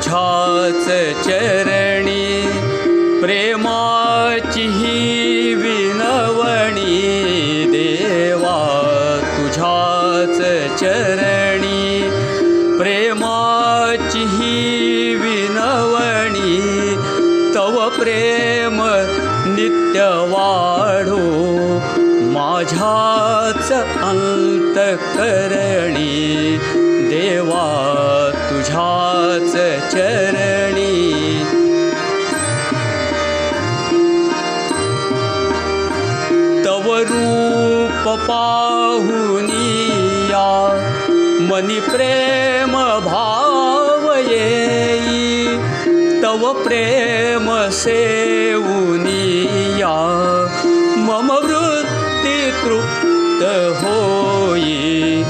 तुझाच चरणी प्रेमाची ही विनवणी देवा तुझाच चरणी प्रेमाची ही विनवणी तव प्रेम नित्य वाढो माझ्याच अंतकरणी देवा चरणी। तव रूप पाहुनिया मनी प्रेम भाव येई तव प्रेम सेवुनिया मम वृत्ती तृप्त होई।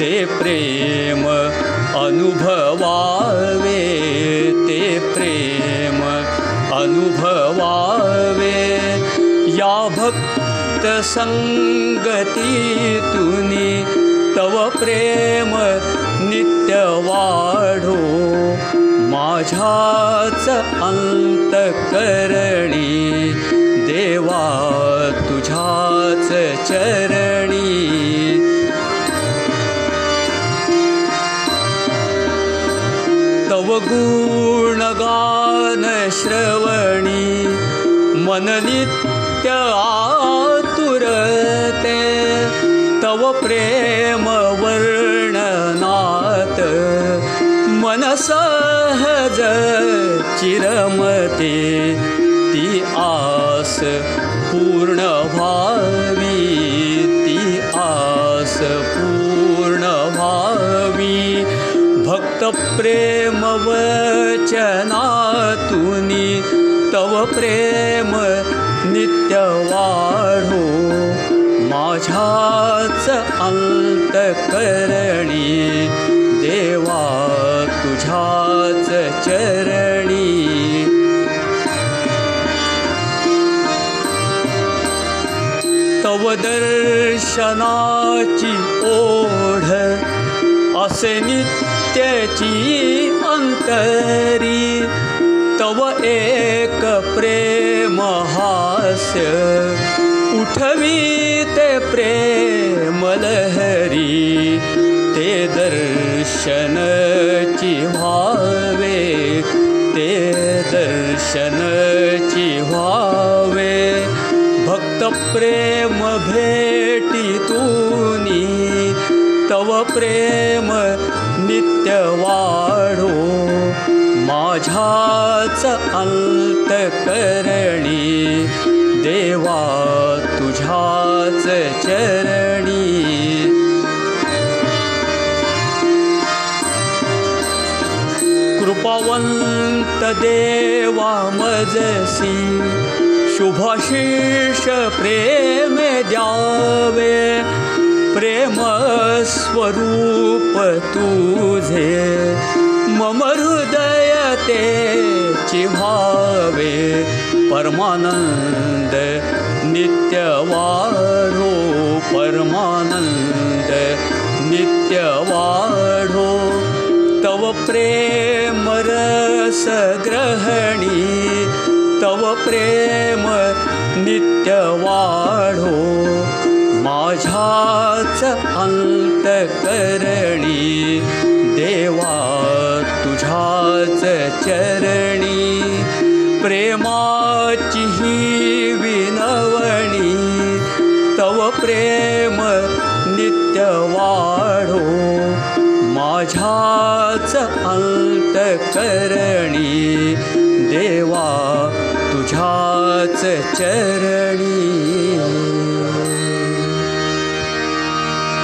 ते प्रेम अनुभवावे भक्त संगतीतुनी तव प्रेम नित्य वाढो माझ्याच अंतकरणी देवा तुझ्याच चरणी तव गुणगान श्रवणी मन नित्य आतुरते। तव प्रेम वर्णनात मन सहज चिरमते। ती आस पूर्ण व्हावी ती आस पूर्ण वचनातुनी तव प्रेम नित्य वाढो माझ्याच अंतकरणी देवा तुझ्याच चरणी। तव दर्शनाची ओढ असे अंतरी तव एक प्रेम हास्य। उठवी ते प्रेम लहरी ते दर्शनची व्हावे ते दर्शनची व्हावे। भक्त प्रेम भेटी तुनी तव प्रेम नित्य वाढो माझ्याच अंतकरणी देवा तुझ्याच चरणी। कृपावंत देवा मजसी। शुभाशिष प्रेम द्यावे प्रेम स्वरूप तुझे मम हृदय ते चिव्हावे परमानंद नित्य वाढो परमानंद नित्य वाढो तव प्रेम रस ग्रहणी तव प्रेम नित्य वाढो माझ्याच अंतकरणी देवा तुझ्याच चरणी प्रेमाची ही विनवणी तव प्रेम नित्य वाढो माझ्याच अंतकरणी देवा तुझ्याच चरणी